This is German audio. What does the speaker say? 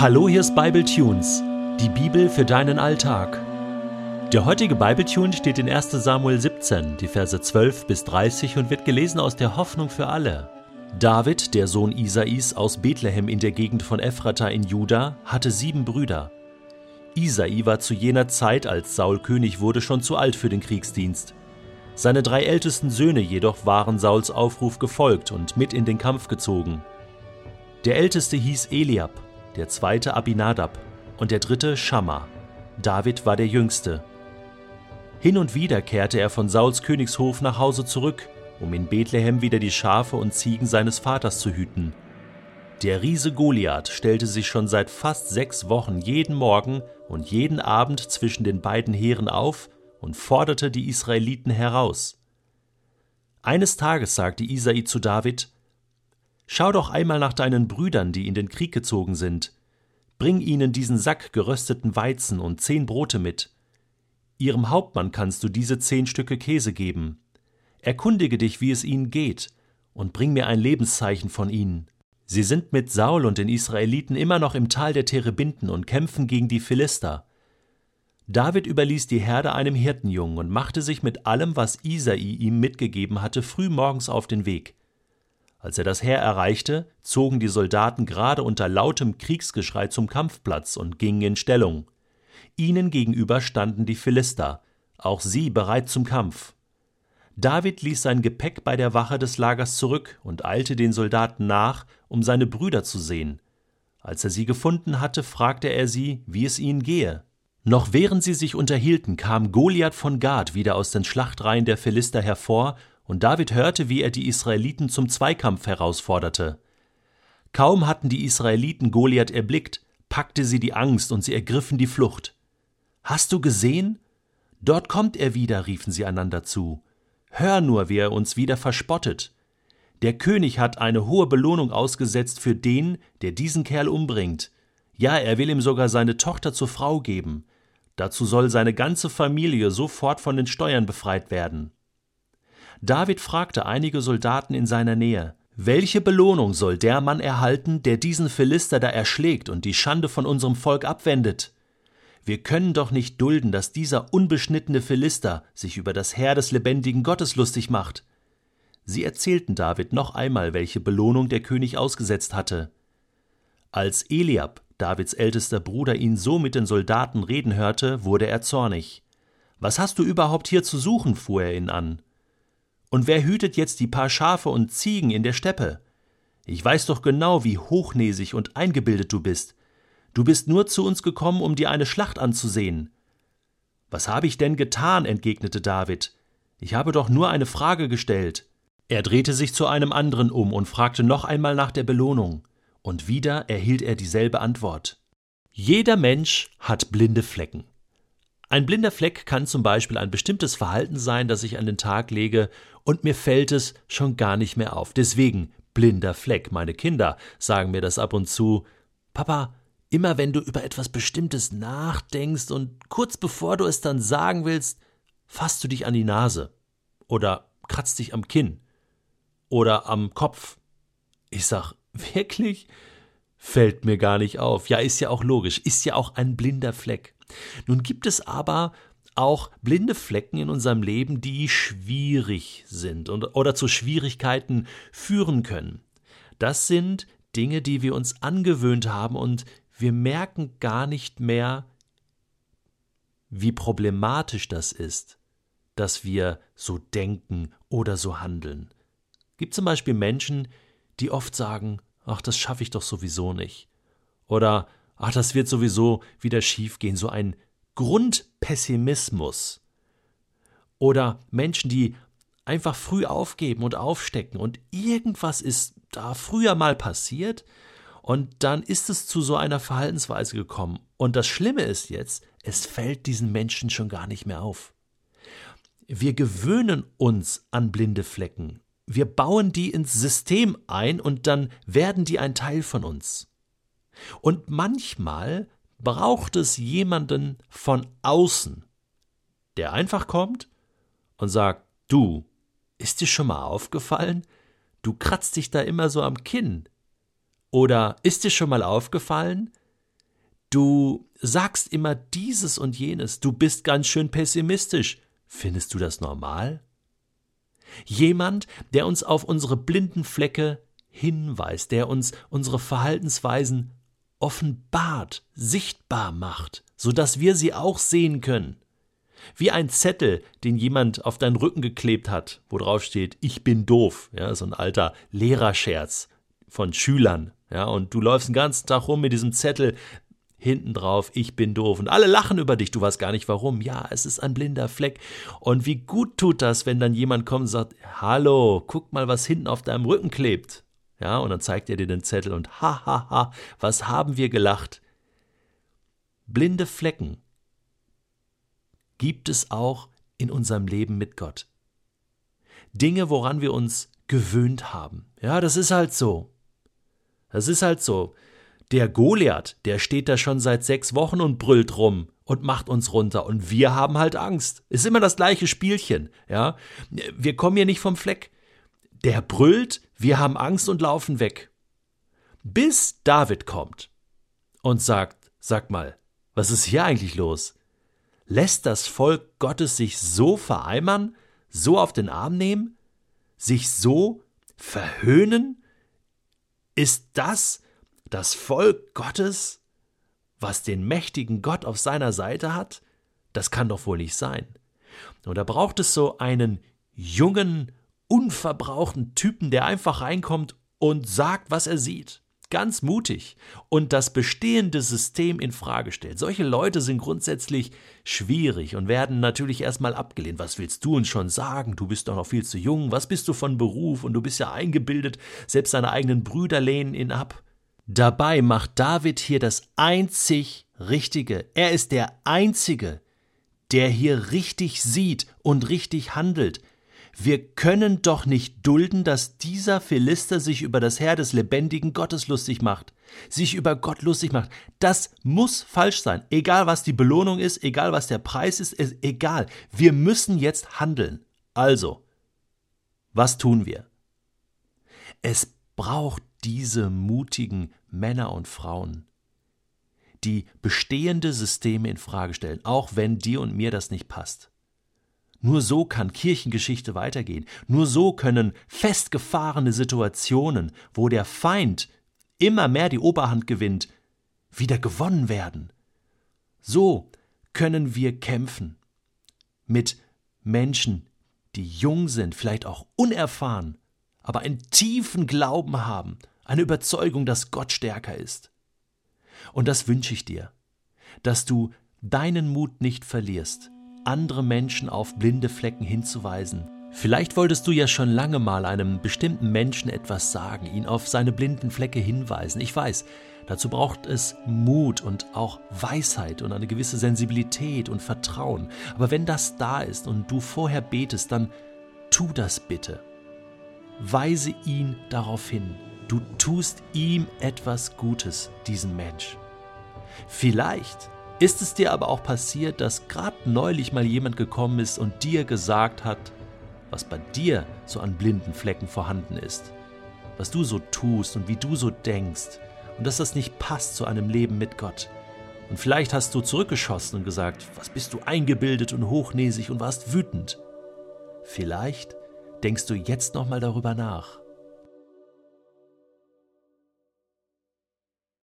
Hallo, hier ist Bible Tunes, die Bibel für deinen Alltag. Der heutige Bible Tune steht in 1. Samuel 17, die Verse 12 bis 30 und wird gelesen aus der Hoffnung für alle. David, der Sohn Isais aus Bethlehem in der Gegend von Ephrata in Juda, hatte sieben Brüder. Isai war zu jener Zeit, als Saul König wurde, schon zu alt für den Kriegsdienst. Seine drei ältesten Söhne jedoch waren Sauls Aufruf gefolgt und mit in den Kampf gezogen. Der älteste hieß Eliab, der zweite Abinadab und der dritte Schamma. David war der jüngste. Hin und wieder kehrte er von Sauls Königshof nach Hause zurück, um in Bethlehem wieder die Schafe und Ziegen seines Vaters zu hüten. Der Riese Goliath stellte sich schon seit fast sechs Wochen jeden Morgen und jeden Abend zwischen den beiden Heeren auf und forderte die Israeliten heraus. Eines Tages sagte Isai zu David: Schau doch einmal nach deinen Brüdern, die in den Krieg gezogen sind. Bring ihnen diesen Sack gerösteten Weizen und zehn Brote mit. Ihrem Hauptmann kannst du diese zehn Stücke Käse geben. Erkundige dich, wie es ihnen geht, und bring mir ein Lebenszeichen von ihnen. Sie sind mit Saul und den Israeliten immer noch im Tal der Terebinden und kämpfen gegen die Philister. David überließ die Herde einem Hirtenjungen und machte sich mit allem, was Isai ihm mitgegeben hatte, früh morgens auf den Weg. Als er das Heer erreichte, zogen die Soldaten gerade unter lautem Kriegsgeschrei zum Kampfplatz und gingen in Stellung. Ihnen gegenüber standen die Philister, auch sie bereit zum Kampf. David ließ sein Gepäck bei der Wache des Lagers zurück und eilte den Soldaten nach, um seine Brüder zu sehen. Als er sie gefunden hatte, fragte er sie, wie es ihnen gehe. Noch während sie sich unterhielten, kam Goliath von Gad wieder aus den Schlachtreihen der Philister hervor, und David hörte, wie er die Israeliten zum Zweikampf herausforderte. Kaum hatten die Israeliten Goliath erblickt, packte sie die Angst und sie ergriffen die Flucht. Hast du gesehen? Dort kommt er wieder, riefen sie einander zu. Hör nur, wie er uns wieder verspottet. Der König hat eine hohe Belohnung ausgesetzt für den, der diesen Kerl umbringt. Ja, er will ihm sogar seine Tochter zur Frau geben. Dazu soll seine ganze Familie sofort von den Steuern befreit werden. David fragte einige Soldaten in seiner Nähe, welche Belohnung soll der Mann erhalten, der diesen Philister da erschlägt und die Schande von unserem Volk abwendet? Wir können doch nicht dulden, dass dieser unbeschnittene Philister sich über das Heer des lebendigen Gottes lustig macht. Sie erzählten David noch einmal, welche Belohnung der König ausgesetzt hatte. Als Eliab, Davids ältester Bruder, ihn so mit den Soldaten reden hörte, wurde er zornig. Was hast du überhaupt hier zu suchen? fuhr er ihn an. Und wer hütet jetzt die paar Schafe und Ziegen in der Steppe? Ich weiß doch genau, wie hochnäsig und eingebildet du bist. Du bist nur zu uns gekommen, um dir eine Schlacht anzusehen. Was habe ich denn getan? entgegnete David. Ich habe doch nur eine Frage gestellt. Er drehte sich zu einem anderen um und fragte noch einmal nach der Belohnung und wieder erhielt er dieselbe Antwort. Jeder Mensch hat blinde Flecken. Ein blinder Fleck kann zum Beispiel ein bestimmtes Verhalten sein, das ich an den Tag lege, und mir fällt es schon gar nicht mehr auf. Deswegen blinder Fleck. Meine Kinder sagen mir das ab und zu. Papa, immer wenn du über etwas Bestimmtes nachdenkst und kurz bevor du es dann sagen willst, fasst du dich an die Nase oder kratzt dich am Kinn oder am Kopf. Ich sag, Wirklich? Fällt mir gar nicht auf. Ja, ist ja auch logisch, ist ja auch ein blinder Fleck. Nun gibt es aber auch blinde Flecken in unserem Leben, die schwierig sind und, oder zu Schwierigkeiten führen können. Das sind Dinge, die wir uns angewöhnt haben und wir merken gar nicht mehr, wie problematisch das ist, dass wir so denken oder so handeln. Gibt zum Beispiel Menschen, die oft sagen, ach, das schaffe ich doch sowieso nicht. Oder, ach, das wird sowieso wieder schiefgehen, so ein Grundpessimismus. Oder Menschen, die einfach früh aufgeben und aufstecken und irgendwas ist da früher mal passiert und dann ist es zu so einer Verhaltensweise gekommen. Und das Schlimme ist jetzt, es fällt diesen Menschen schon gar nicht mehr auf. Wir gewöhnen uns an blinde Flecken wir bauen die ins System ein und dann werden die ein Teil von uns. Und manchmal braucht es jemanden von außen, der einfach kommt und sagt, du, ist dir schon mal aufgefallen? Du kratzt dich da immer so am Kinn. Oder ist dir schon mal aufgefallen? Du sagst immer dieses und jenes, du bist ganz schön pessimistisch. Findest du das normal? Jemand, der uns auf unsere blinden Flecke hinweist, der uns unsere Verhaltensweisen offenbart, sichtbar macht, so dass wir sie auch sehen können. Wie ein Zettel, den jemand auf deinen Rücken geklebt hat, wo drauf steht, ich bin doof, ja, so ein alter Lehrerscherz von Schülern, ja, und du läufst den ganzen Tag rum mit diesem Zettel hinten drauf, ich bin doof und alle lachen über dich, du weißt gar nicht warum. Ja, es ist ein blinder Fleck. Und wie gut tut das, wenn dann jemand kommt und sagt, hallo, guck mal, was hinten auf deinem Rücken klebt. Ja, und dann zeigt er dir den Zettel und ha, ha, ha, was haben wir gelacht? Blinde Flecken gibt es auch in unserem Leben mit Gott. Dinge, woran wir uns gewöhnt haben. Ja, das ist halt so. Das ist halt so. Der Goliath, der steht da schon seit sechs Wochen und brüllt rum und macht uns runter. Und wir haben halt Angst. Ist immer das gleiche Spielchen, ja. Wir kommen hier nicht vom Fleck. Der brüllt, wir haben Angst und laufen weg. Bis David kommt und sagt, sag mal, was ist hier eigentlich los? Lässt das Volk Gottes sich so vereimern, so auf den Arm nehmen, sich so verhöhnen? Ist das das Volk Gottes, was den mächtigen Gott auf seiner Seite hat? Das kann doch wohl nicht sein. Und da braucht es so einen jungen, unverbrauchten Typen, der einfach reinkommt und sagt, was er sieht. Ganz mutig und das bestehende System in Frage stellt. Solche Leute sind grundsätzlich schwierig und werden natürlich erstmal abgelehnt. Was willst du uns schon sagen? Du bist doch noch viel zu jung. Was bist du von Beruf? Und du bist ja eingebildet. Selbst seine eigenen Brüder lehnen ihn ab. Dabei macht David hier das einzig Richtige. Er ist der Einzige, der hier richtig sieht und richtig handelt. Wir können doch nicht dulden, dass dieser Philister sich über das Heer des lebendigen Gottes lustig macht, sich über Gott lustig macht. Das muss falsch sein. Egal was die Belohnung ist, egal was der Preis ist, ist egal. Wir müssen jetzt handeln. Also, was tun wir? Es braucht diese mutigen Männer und Frauen, die bestehende Systeme in Frage stellen, auch wenn dir und mir das nicht passt. Nur so kann Kirchengeschichte weitergehen. Nur so können festgefahrene Situationen, wo der Feind immer mehr die Oberhand gewinnt, wieder gewonnen werden. So können wir kämpfen mit Menschen, die jung sind, vielleicht auch unerfahren, aber einen tiefen Glauben haben, eine Überzeugung, dass Gott stärker ist. Und das wünsche ich dir, dass du deinen Mut nicht verlierst, andere Menschen auf blinde Flecken hinzuweisen. Vielleicht wolltest du ja schon lange mal einem bestimmten Menschen etwas sagen, ihn auf seine blinden Flecke hinweisen. Ich weiß, dazu braucht es Mut und auch Weisheit und eine gewisse Sensibilität und Vertrauen. Aber wenn das da ist und du vorher betest, dann tu das bitte. Weise ihn darauf hin. Du tust ihm etwas Gutes, diesem Mensch. Vielleicht ist es dir aber auch passiert, dass gerade neulich mal jemand gekommen ist und dir gesagt hat, was bei dir so an blinden Flecken vorhanden ist, was du so tust und wie du so denkst und dass das nicht passt zu einem Leben mit Gott. Und vielleicht hast du zurückgeschossen und gesagt, was bist du eingebildet und hochnäsig und warst wütend. Vielleicht denkst du jetzt nochmal darüber nach